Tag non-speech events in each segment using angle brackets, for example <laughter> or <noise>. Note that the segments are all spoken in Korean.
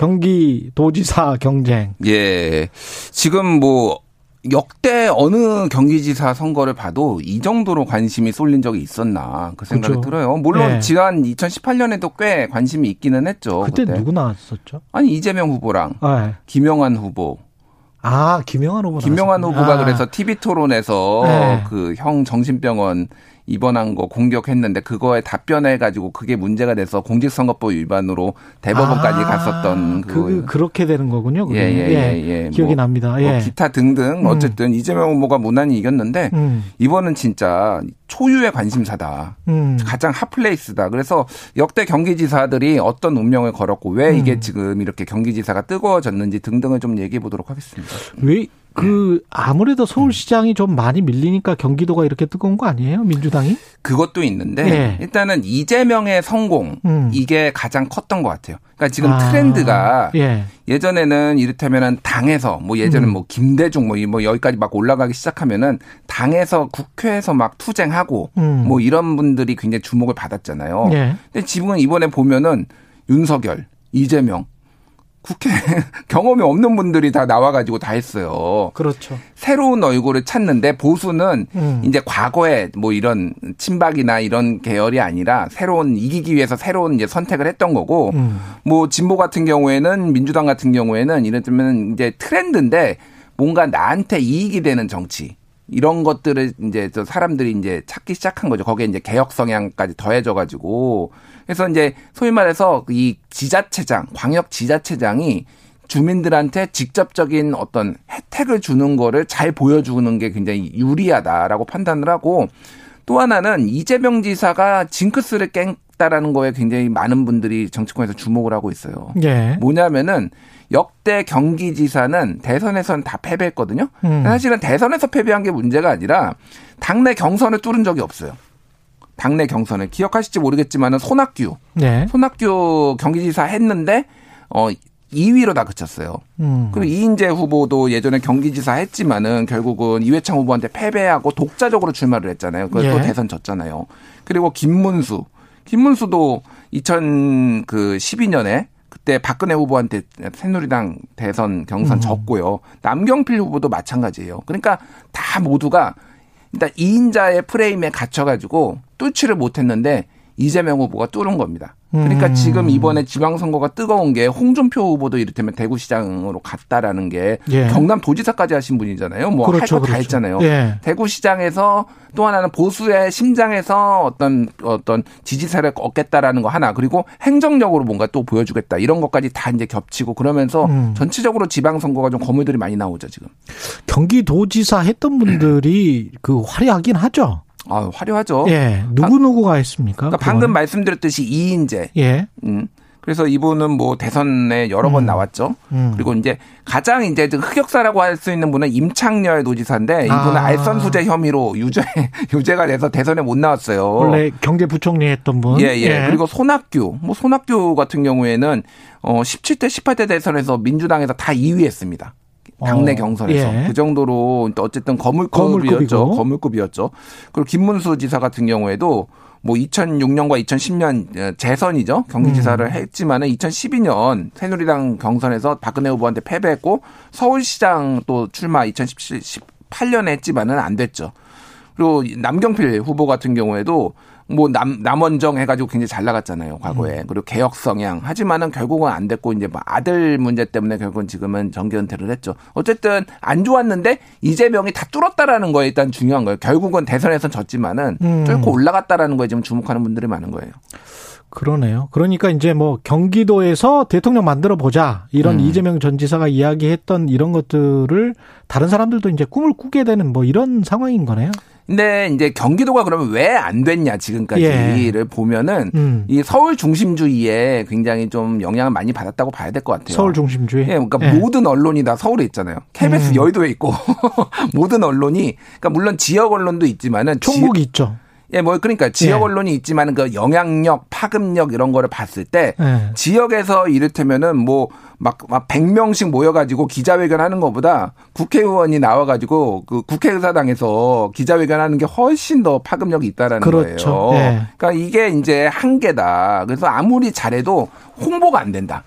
경기도지사 경쟁. 예. 지금 뭐 역대 어느 경기지사 선거를 봐도 이 정도로 관심이 쏠린 적이 있었나 그 생각이 그렇죠. 들어요. 물론 예. 지난 2018년에도 꽤 관심이 있기는 했죠. 그때 누구 나왔었죠? 아니 이재명 후보랑 아, 김영환 후보. 아 김영환 후보. 김영환 나왔었군요. 후보가 아, 그래서 TV 토론에서 네. 그형 정신병원 입원한 거 공격했는데 그거에 답변해 가지고 그게 문제가 돼서 공직선거법 위반으로 대법원까지 아, 갔었던 그그 그렇게 되는 거군요. 그게. 예, 예, 예, 예. 기억이 뭐, 납니다. 뭐 예. 기타 등등 어쨌든 이재명 후보가 무난히 이겼는데 음, 이번은 진짜 초유의 관심사다. 음. 가장 핫플레이스다. 그래서 역대 경기지사들이 어떤 운명을 걸었고 왜 이게 음. 지금 이렇게 경기지사가 뜨거워졌는지 등등을 좀 얘기해 보도록 하겠습니다. 왜, 그, 아무래도 서울시장이 좀 많이 밀리니까 경기도가 이렇게 뜨거운 거 아니에요? 민주당이? 그것도 있는데 예. 일단은 이재명의 성공 음. 이게 가장 컸던 것 같아요. 그러니까 지금 아, 트렌드가 예. 예전에는 이를테면은 당에서 뭐 예전에 음. 뭐 김대중 뭐, 이- 뭐 여기까지 막 올라가기 시작하면은 당에서 국회에서 막 투쟁하고 음. 뭐 이런 분들이 굉장히 주목을 받았잖아요. 예. 근데 지금은 이번에 보면은 윤석열, 이재명 국회 <laughs> 경험이 없는 분들이 다 나와가지고 다 했어요. 그렇죠. 새로운 얼굴을 찾는데 보수는 음. 이제 과거에 뭐 이런 친박이나 이런 계열이 아니라 새로운 이기기 위해서 새로운 이제 선택을 했던 거고 음. 뭐 진보 같은 경우에는 민주당 같은 경우에는 이를테면 이제 트렌드인데 뭔가 나한테 이익이 되는 정치 이런 것들을 이제 저 사람들이 이제 찾기 시작한 거죠. 거기에 이제 개혁 성향까지 더해져 가지고 그래서 이제 소위 말해서 이 지자체장, 광역 지자체장이 주민들한테 직접적인 어떤 혜택을 주는 거를 잘 보여주는 게 굉장히 유리하다라고 판단을 하고 또 하나는 이재명 지사가 징크스를 깼다라는 거에 굉장히 많은 분들이 정치권에서 주목을 하고 있어요. 예. 뭐냐면은 역대 경기지사는 대선에선 다 패배했거든요. 음. 사실은 대선에서 패배한 게 문제가 아니라 당내 경선을 뚫은 적이 없어요. 당내 경선을 기억하실지 모르겠지만은 손학규, 네. 손학규 경기지사 했는데 어 2위로 다 그쳤어요. 음. 그리고 이인재 후보도 예전에 경기지사 했지만은 결국은 이회창 후보한테 패배하고 독자적으로 출마를 했잖아요. 그걸 또 예. 대선 졌잖아요. 그리고 김문수, 김문수도 2012년에 그때 박근혜 후보한테 새누리당 대선 경선 음. 졌고요. 남경필 후보도 마찬가지예요. 그러니까 다 모두가 일단 2인자의 프레임에 갇혀가지고 뚫지를 못했는데 이재명 후보가 뚫은 겁니다. 그러니까 음. 지금 이번에 지방선거가 뜨거운 게 홍준표 후보도 이를테면 대구시장으로 갔다라는 게 예. 경남 도지사까지 하신 분이잖아요. 뭐 할거 그렇죠, 다 그렇죠. 했잖아요. 예. 대구시장에서 또 하나는 보수의 심장에서 어떤 어떤 지지세를 얻겠다라는 거 하나 그리고 행정력으로 뭔가 또 보여주겠다 이런 것까지 다 이제 겹치고 그러면서 음. 전체적으로 지방선거가 좀 거물들이 많이 나오죠 지금. 경기도지사 했던 분들이 그 화려하긴 하죠. 아 화려하죠. 예. 누구누구가 했습니까? 그러니까? 방금 말씀드렸듯이 이인재. 예. 음. 그래서 이분은 뭐 대선에 여러 번 나왔죠. 음. 그리고 이제 가장 이제 흑역사라고 할 수 있는 분은 임창열 도지사인데 이분은 아. 알선 수재 혐의로 유죄 <laughs> 유죄가 돼서 대선에 못 나왔어요. 원래 경제부총리 했던 분. 예, 예. 그리고 손학규. 뭐 손학규 같은 경우에는 어 17대 18대 대선에서 민주당에서 다 2위 했습니다. 당내 어, 경선에서 예. 그 정도로 어쨌든 거물급이었죠. 거물급이었죠. 그리고 김문수 지사 같은 경우에도 뭐 2006년과 2010년 재선이죠. 경기지사를 음. 했지만은 2012년 새누리당 경선에서 박근혜 후보한테 패배했고 서울시장 또 출마 2018년에 했지만은 안 됐죠. 그리고 남경필 후보 같은 경우에도 뭐 남, 남원정 해가지고 굉장히 잘 나갔잖아요, 과거에. 그리고 개혁 성향. 하지만은 결국은 안 됐고, 이제 뭐 아들 문제 때문에 결국은 지금은 정계 은퇴를 했죠. 어쨌든 안 좋았는데 이재명이 다 뚫었다라는 거에 일단 중요한 거예요. 결국은 대선에선 졌지만은 음. 뚫고 올라갔다라는 거에 지금 주목하는 분들이 많은 거예요. 그러네요. 그러니까 이제 뭐 경기도에서 대통령 만들어 보자 이런 음. 이재명 전 지사가 이야기했던 이런 것들을 다른 사람들도 이제 꿈을 꾸게 되는 뭐 이런 상황인 거네요. 근데 이제 경기도가 그러면 왜 안 됐냐 지금까지를 예. 보면은 음. 이 서울 중심주의에 굉장히 좀 영향을 많이 받았다고 봐야 될 것 같아요. 서울 중심주의. 예, 그러니까 예. 모든 언론이 다 서울에 있잖아요. KBS 음. 여의도에 있고 <laughs> 모든 언론이 그러니까 물론 지역 언론도 있지만은 지- 총국이 있죠. 예, 뭐 그러니까 지역 예. 언론이 있지만은 그 영향력, 파급력 이런 거를 봤을 때 예. 지역에서 이를테면은 뭐 막, 막 100명씩 모여 가지고 기자회견 하는 것보다 국회의원이 나와 가지고 그 국회의사당에서 기자회견 하는 게 훨씬 더 파급력이 있다라는 그렇죠. 거예요. 예. 그러니까 이게 이제 한계다. 그래서 아무리 잘해도 홍보가 안 된다.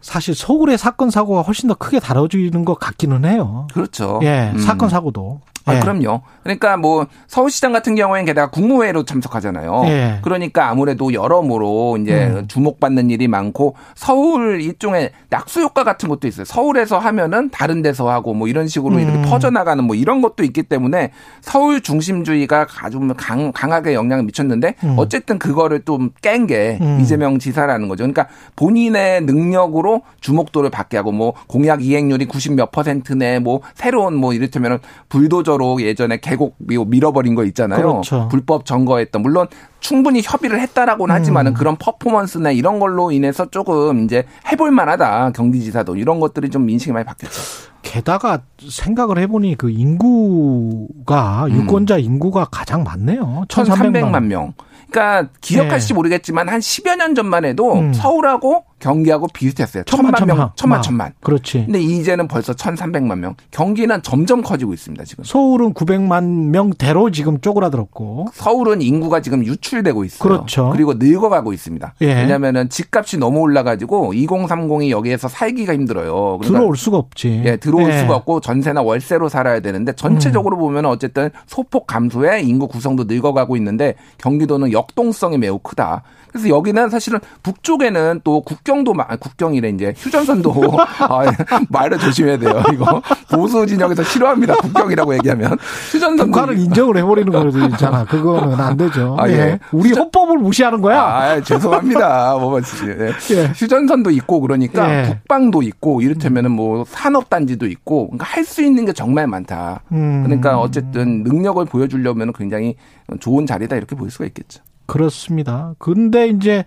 사실 서울의 사건 사고가 훨씬 더 크게 다뤄지는 것 같기는 해요. 그렇죠. 예, 음. 사건 사고도. 아, 예. 그럼요. 그러니까 뭐 서울시장 같은 경우에는 게다가 국무회의로 참석하잖아요. 예. 그러니까 아무래도 여러모로 이제 음. 주목받는 일이 많고 서울 일종의 낙수 효과 같은 것도 있어요. 서울에서 하면은 다른 데서 하고 뭐 이런 식으로 음. 이렇게 퍼져나가는 뭐 이런 것도 있기 때문에 서울 중심주의가 아주 강, 강하게 영향을 미쳤는데 음. 어쨌든 그거를 좀 깬게 음. 이재명 지사라는 거죠. 그러니까 본인의 능력으로 주목도를 받게 하고 뭐 공약 이행률이 90 몇 퍼센트네 뭐 새로운 뭐 이를테면 불도저 로 예전에 계곡 미- 밀어버린 거 있잖아요. 그렇죠. 불법 점거했던 물론 충분히 협의를 했다라고는 하지만은 음. 그런 퍼포먼스나 이런 걸로 인해서 조금 이제 해볼 만하다 경기지사도 이런 것들이 좀 인식이 많이 바뀌었죠. 게다가 생각을 해보니 그 인구가 음. 유권자 인구가 가장 많네요. 1,300만 1,300만 명. 그러니까 기억하실지 네. 모르겠지만 한 10여 년 전만 해도 음. 서울하고 경기하고 비슷했어요. 천만, 천만 명, 천만. 천만. 그렇지. 근데 이제는 벌써 1,300만 명. 경기는 점점 커지고 있습니다, 지금. 서울은 900만 명대로 지금 쪼그라들었고. 서울은 인구가 지금 유출되고 있어요. 그렇죠. 그리고 늙어가고 있습니다. 예. 왜냐면은 집값이 너무 올라가지고 2030이 여기에서 살기가 힘들어요. 그러니까 들어올 수가 없지. 예, 들어올 예. 수가 없고 전세나 월세로 살아야 되는데 전체적으로 보면 어쨌든 소폭 감소에 인구 구성도 늙어가고 있는데 경기도는 역동성이 매우 크다. 그래서 여기는 사실은 북쪽에는 또 국경도 국경이래 이제 휴전선도 <laughs> 아, 말을 조심해야 돼요. 이거 보수 진영에서 싫어합니다. 국경이라고 얘기하면 휴전선도 북한을 인정을 해버리는 거도 있잖아. 그거는 안 되죠. 아, 예. 우리 헌법을 무시하는 거야. 아, 죄송합니다. <laughs> 뭐, 예. 예. 휴전선도 있고 그러니까 예. 국방도 있고 이를테면은 뭐 산업단지도 있고 그러니까 할 수 있는 게 정말 많다. 음. 그러니까 어쨌든 능력을 보여주려면 굉장히 좋은 자리다 이렇게 볼 수가 있겠죠. 그렇습니다. 근데 이제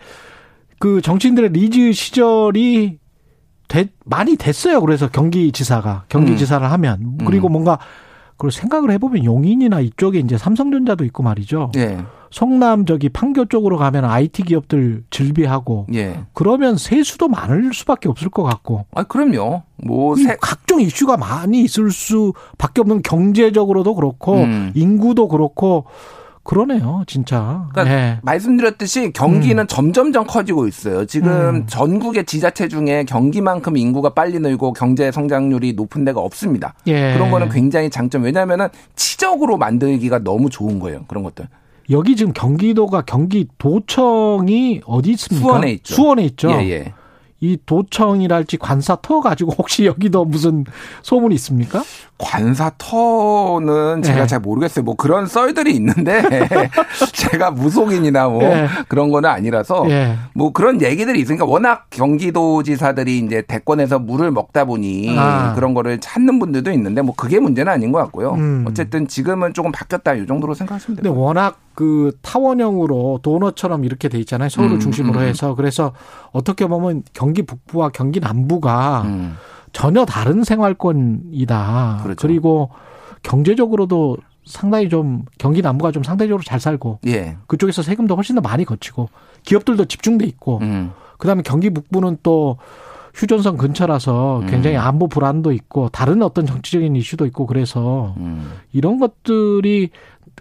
그 정치인들의 리즈 시절이 되- 많이 됐어요. 그래서 경기지사가 경기지사를 하면 그리고 뭔가 그걸 생각을 해보면 용인이나 이쪽에 이제 삼성전자도 있고 말이죠. 예. 성남 저기 판교 쪽으로 가면 IT 기업들 즐비하고 예. 그러면 세수도 많을 수밖에 없을 것 같고 아, 그럼요. 뭐, 이 세, 각종 이슈가 많이 있을 수밖에 없는 경제적으로도 그렇고 음. 인구도 그렇고 그러네요, 진짜. 그러니까 네. 말씀드렸듯이 경기는 점점점 커지고 있어요. 지금 음. 전국의 지자체 중에 경기만큼 인구가 빨리 늘고 경제 성장률이 높은 데가 없습니다. 예. 그런 거는 굉장히 장점. 왜냐하면은 치적으로 만들기가 너무 좋은 거예요. 그런 것들. 여기 지금 경기도가 경기도청이 어디 있습니까? 수원에 있죠. 수원에 있죠. 예, 예. 이 도청이랄지 관사 터 가지고 혹시 여기도 무슨 소문이 있습니까? 관사터는 제가 예. 잘 모르겠어요. 뭐 그런 썰들이 있는데 <laughs> 제가 무속인이나 뭐 예. 그런 거는 아니라서 예. 뭐 그런 얘기들이 있으니까 워낙 경기도지사들이 이제 대권에서 물을 먹다 보니 아. 그런 거를 찾는 분들도 있는데 뭐 그게 문제는 아닌 것 같고요. 음. 어쨌든 지금은 조금 바뀌었다 이 정도로 생각하시면 근데 돼요. 워낙 그 타원형으로 도너처럼 이렇게 돼 있잖아요. 서울을 음, 중심으로 음. 해서 그래서 어떻게 보면 경기 북부와 경기 남부가 음. 전혀 다른 생활권이다. 그렇죠. 리고 경제적으로도 상당히 좀 경기 남부가 좀 상대적으로 잘 살고 예. 그쪽에서 세금도 훨씬 더 많이 거치고 기업들도 집중돼 있고 음. 그다음에 경기 북부는 또 휴전선 근처라서 음. 굉장히 안보 불안도 있고 다른 어떤 정치적인 이슈도 있고 그래서 음. 이런 것들이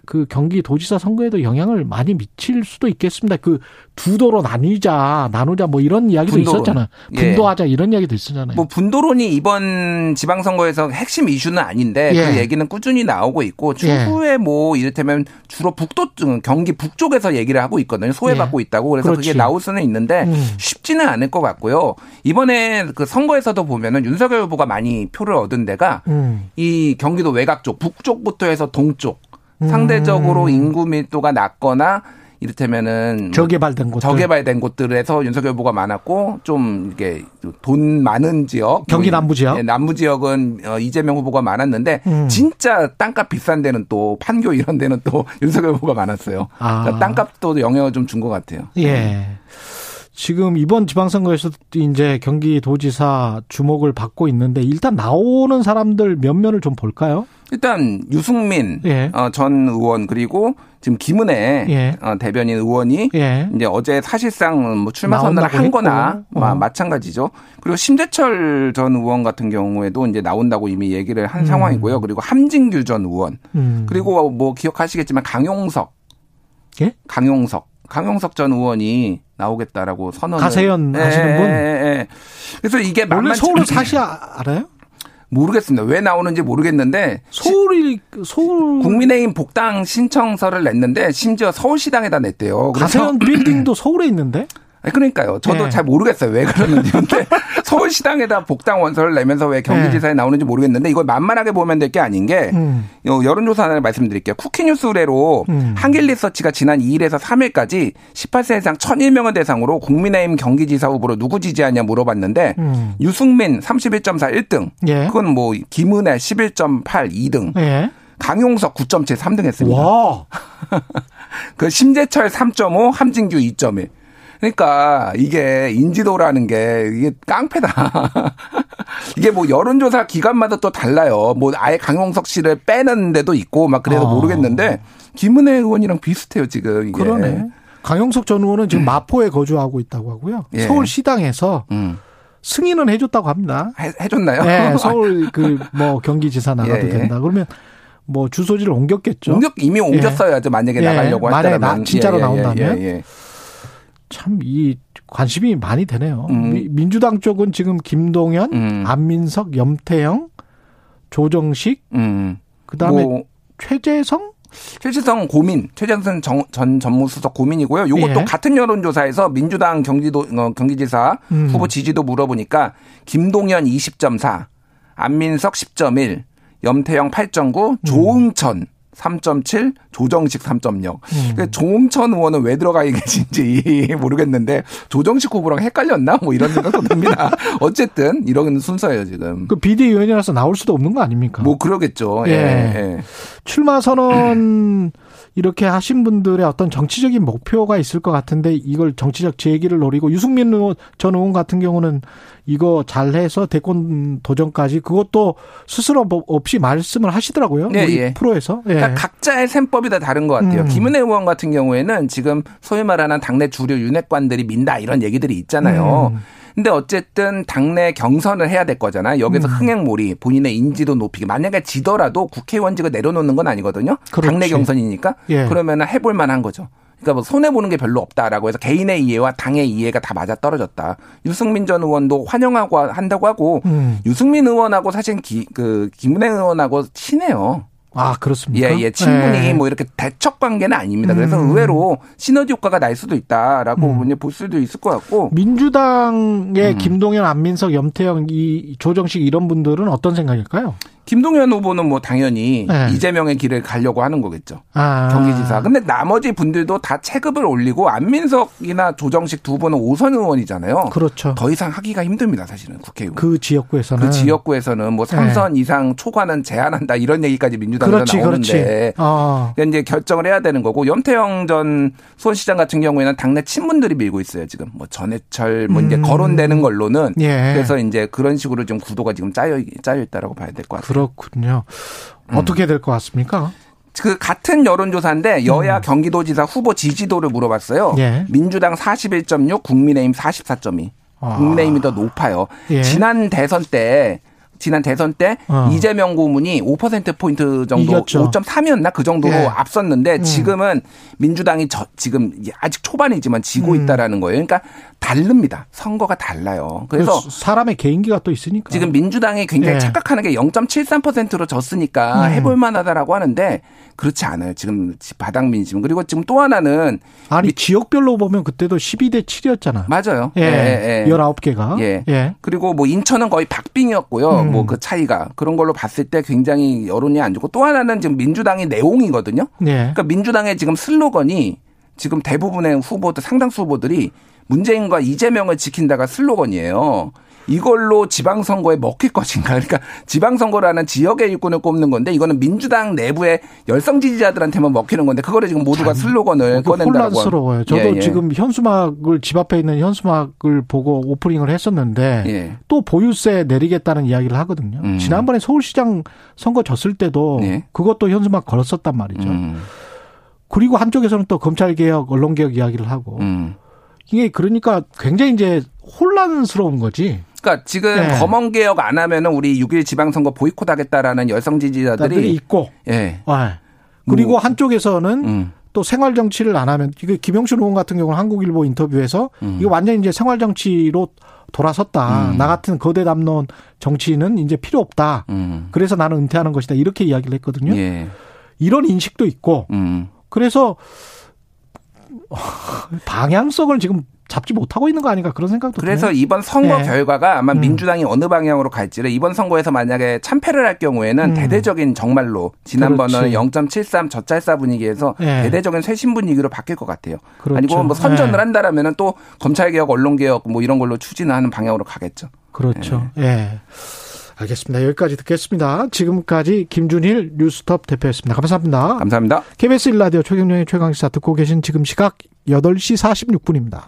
그 경기 도지사 선거에도 영향을 많이 미칠 수도 있겠습니다. 그 두 도로 나뉘자, 나누자 뭐 이런 이야기도 분도론. 있었잖아요. 예. 분도하자 이런 이야기도 있었잖아요. 뭐 분도론이 이번 지방선거에서 핵심 이슈는 아닌데 예. 그 얘기는 꾸준히 나오고 있고 추후에 뭐 이를테면 주로 북도 쪽, 경기 북쪽에서 얘기를 하고 있거든요. 소외받고 있다고 그래서 그게 그렇지. 나올 수는 있는데 음. 쉽지는 않을 것 같고요. 이번에 그 선거에서도 보면은 윤석열 후보가 많이 표를 얻은 데가 음. 이 경기도 외곽 쪽 북쪽부터 해서 동쪽 음. 상대적으로 인구 밀도가 낮거나 이를테면은 뭐 저개발된 곳 저개발된 곳들에서 윤석열 후보가 많았고 좀 이게 돈 많은 지역 경기 남부 지역? 네, 남부 지역은 어, 이재명 후보가 많았는데 음. 진짜 땅값 비싼 데는 또 판교 이런 데는 또 <laughs> 윤석열 후보가 많았어요. 아. 그러니까 땅값도 영향을 좀 준 것 같아요. 예. 지금 이번 지방선거에서도 이제 경기도지사 주목을 받고 있는데 일단 나오는 사람들 몇 면을 좀 볼까요? 일단 유승민 예. 어, 전 의원 그리고 지금 김은혜 예. 어, 대변인 의원이 예. 이제 어제 사실상 뭐 출마 선언을 나온다고 한 거나 했고. 마, 어. 마찬가지죠. 그리고 심재철 전 의원 같은 경우에도 이제 나온다고 이미 얘기를 한 상황이고요. 그리고 함진규 전 의원 음. 그리고 뭐 기억하시겠지만 강용석 예? 강용석 강용석 전 의원이 나오겠다라고 선언을 가세연 하시는 분? 예, 예. 그래서 이게 원래 만만치 서울은 사시 아- 알아요? 모르겠습니다. 왜 나오는지 모르겠는데 서울이 서울 국민의힘 복당 신청서를 냈는데 심지어 서울시당에다 냈대요. 가세연 빌딩도 서울에 있는데 그러니까요. 저도 네. 잘 모르겠어요. 왜 그러는지. 근데 <laughs> 서울시당에다 복당 원서를 내면서 왜 경기지사에 나오는지 모르겠는데 이걸 만만하게 보면 될 게 아닌 게 음. 요 여론조사 하나를 말씀드릴게요. 쿠키뉴스 의뢰로 음. 한길리서치가 지난 2일에서 3일까지 18세 이상 1001명을 대상으로 국민의힘 경기지사 후보로 누구 지지하냐 물어봤는데 음. 유승민 31.4 1등. 예. 그건 뭐 김은혜 11.8 2등. 예. 강용석 9.7 3등 했습니다. 와. <laughs> 그 심재철 3.5, 함진규 2.1. 그러니까 이게 인지도라는 게 이게 깡패다. <laughs> 이게 뭐 여론조사 기관마다 또 달라요. 뭐 아예 강용석 씨를 빼는 데도 있고 막 그래서 아. 모르겠는데 김은혜 의원이랑 비슷해요 지금 이게. 그러네. 강영석 전 의원은 지금 마포에 거주하고 있다고 하고요. 예. 서울 시당에서 음. 승인은 해줬다고 합니다. 해, 해줬나요? 네, 서울 그 뭐 <laughs> 경기지사 나가도 예, 예. 된다. 그러면 뭐 주소지를 옮겼겠죠. 옮겼 이미 옮겼어야죠 만약에 예. 나가려고 만약에 했다면 나- 진짜로 나온다면? 참 이 관심이 많이 되네요. 음. 미- 민주당 쪽은 지금 김동연, 음. 안민석, 염태영, 조정식, 음. 그다음에 뭐 최재성 최재성 고민, 최재성 정- 전 전무수석 고민이고요. 요것도 예. 같은 여론조사에서 민주당 경기도 어, 경기지사 음. 후보 지지도 물어보니까 김동연 20.4, 안민석 10.1, 염태영 8.9, 조응천 3.7, 조정식 3.0. 그 조응천 의원은 왜 들어가 계신지 <laughs> 모르겠는데 조정식 후보랑 헷갈렸나? 뭐 이런 생각도 듭니다. <laughs> 어쨌든 이런 순서예요 지금. 그 비대위원이라서 나올 수도 없는 거 아닙니까? 뭐 그러겠죠. 예. 예. 예. 출마 선언 <clears throat> <clears throat> 이렇게 하신 분들의 어떤 정치적인 목표가 있을 것 같은데 이걸 정치적 재기를 노리고 유승민 의원 전 의원 같은 경우는 이거 잘해서 대권 도전까지 그것도 스스로 뭐 없이 말씀을 하시더라고요. 네, 우리 예. 프로에서. 예. 그러니까 각자의 셈법이 다 다른 것 같아요. 음. 김은혜 의원 같은 경우에는 지금 소위 말하는 당내 주류 윤핵관들이 민다 이런 얘기들이 있잖아요. 음. 근데 어쨌든 당내 경선을 해야 될 거잖아요. 여기서 음. 흥행몰이 본인의 인지도 높이기. 만약에 지더라도 국회의원직을 내려놓는 건 아니거든요. 그렇지. 당내 경선이니까. 예. 그러면 해볼 만한 거죠. 그러니까 뭐 손해 보는 게 별로 없다라고 해서 개인의 이해와 당의 이해가 다 맞아 떨어졌다. 유승민 전 의원도 환영하고 한다고 하고 음. 유승민 의원하고 사실 기, 그 김은혜 의원하고 친해요. 아 그렇습니까? 예, 예. 친분이 예. 뭐 이렇게 대척 관계는 아닙니다. 그래서 음. 의외로 시너지 효과가 날 수도 있다라고 음. 볼 수도 있을 것 같고. 민주당의 음. 김동연, 안민석, 염태영, 이 조정식 이런 분들은 어떤 생각일까요? 김동연 후보는 뭐 당연히 네. 이재명의 길을 가려고 하는 거겠죠. 아. 경기지사. 근데 나머지 분들도 다 체급을 올리고 안민석이나 조정식 두 분은 오선 의원이잖아요. 그렇죠. 더 이상 하기가 힘듭니다, 사실은 국회의원. 그 지역구에서는 그 지역구에서는 뭐 3선 이상 초과는 제한한다 이런 얘기까지 민주당에서 그렇지, 나오는데 그렇지. 어. 그러니까 이제 결정을 해야 되는 거고 염태영 전 수원시장 같은 경우에는 당내 친문들이 밀고 있어요 지금 뭐 전해철 뭐 이제 음. 거론되는 걸로는 예. 그래서 이제 그런 식으로 좀 구도가 지금 짜여 짜여 있다라고 봐야 될 것 같아요. 그렇군요. 음. 어떻게 될 것 같습니까? 그 같은 여론조사인데 여야 경기도지사 후보 지지도를 물어봤어요. 음. 예. 민주당 41.6, 국민의힘 44.2. 아. 국민의힘이 더 높아요. 예. 지난 대선 때 지난 대선 때 어. 이재명 고문이 5% 포인트 정도 이겼죠. 5.3이었나 그 정도로 예. 앞섰는데 음. 지금은 민주당이 저, 지금 아직 초반이지만 지고 음. 있다라는 거예요. 그러니까 다릅니다. 선거가 달라요. 그래서 그 사람의 개인기가 또 있으니까. 지금 민주당이 굉장히 예. 착각하는 게 0.73%로 졌으니까 음. 해볼 만하다라고 하는데 그렇지 않아요. 지금 바닥 민심. 그리고 지금 또 하나는 아니 지역별로 보면 그때도 12대 7이었잖아. 맞아요. 예. 예, 예. 19개가. 예. 예. 그리고 뭐 인천은 거의 박빙이었고요. 음. 뭐그 차이가 그런 걸로 봤을 때 굉장히 여론이 안 좋고 또 하나는 지금 민주당이 내홍이거든요. 예. 그러니까 민주당의 지금 슬로건이 지금 대부분의 후보들 상당수 후보들이 문재인과 이재명을 지킨다가 슬로건이에요. 이걸로 지방선거에 먹힐 것인가. 그러니까 지방선거라는 지역의 일꾼을 꼽는 건데 이거는 민주당 내부의 열성 지지자들한테만 먹히는 건데 그거를 지금 모두가 슬로건을 꺼낸다고. 혼란스러워요. 저도 예, 예. 지금 현수막을 집 앞에 있는 현수막을 보고 오프닝을 했었는데 예. 또 보유세 내리겠다는 이야기를 하거든요. 음. 지난번에 서울시장 선거 졌을 때도 예. 그것도 현수막 걸었었단 말이죠. 음. 그리고 한쪽에서는 또 검찰개혁, 언론개혁 이야기를 하고. 음. 이게 그러니까 굉장히 이제 혼란스러운 거지. 그러니까 지금 네. 검언 개혁 안 하면은 우리 6일 지방선거 보이콧 하겠다라는 열성 지지자들이 있고. 예. 네. 그리고 뭐. 한쪽에서는 음. 또 생활 정치를 안 하면 이게 김영춘 의원 같은 경우는 한국일보 인터뷰에서 음. 이거 완전 이제 생활 정치로 돌아섰다. 음. 나 같은 거대 담론 정치는 이제 필요 없다. 음. 그래서 나는 은퇴하는 것이다. 이렇게 이야기를 했거든요. 예. 이런 인식도 있고. 음. 그래서 <laughs> 방향성을 지금 잡지 못하고 있는 거 아닌가 그런 생각도 그래서 드네요. 이번 선거 네. 결과가 아마 음. 민주당이 어느 방향으로 갈지를 이번 선거에서 만약에 참패를 할 경우에는 음. 대대적인 정말로 지난번은 0.73 저찰사 분위기에서 네. 대대적인 쇄신 분위기로 바뀔 것 같아요. 그렇죠. 아니고 뭐 선전을 네. 한다라면은 또 검찰 개혁, 언론 개혁 뭐 이런 걸로 추진하는 방향으로 가겠죠. 그렇죠. 예. 네. 알겠습니다. 여기까지 듣겠습니다. 지금까지 김준일 뉴스톱 대표였습니다. 감사합니다. 감사합니다. KBS 1라디오 최경영의 최강시사 듣고 계신 지금 시각 8시 46분입니다.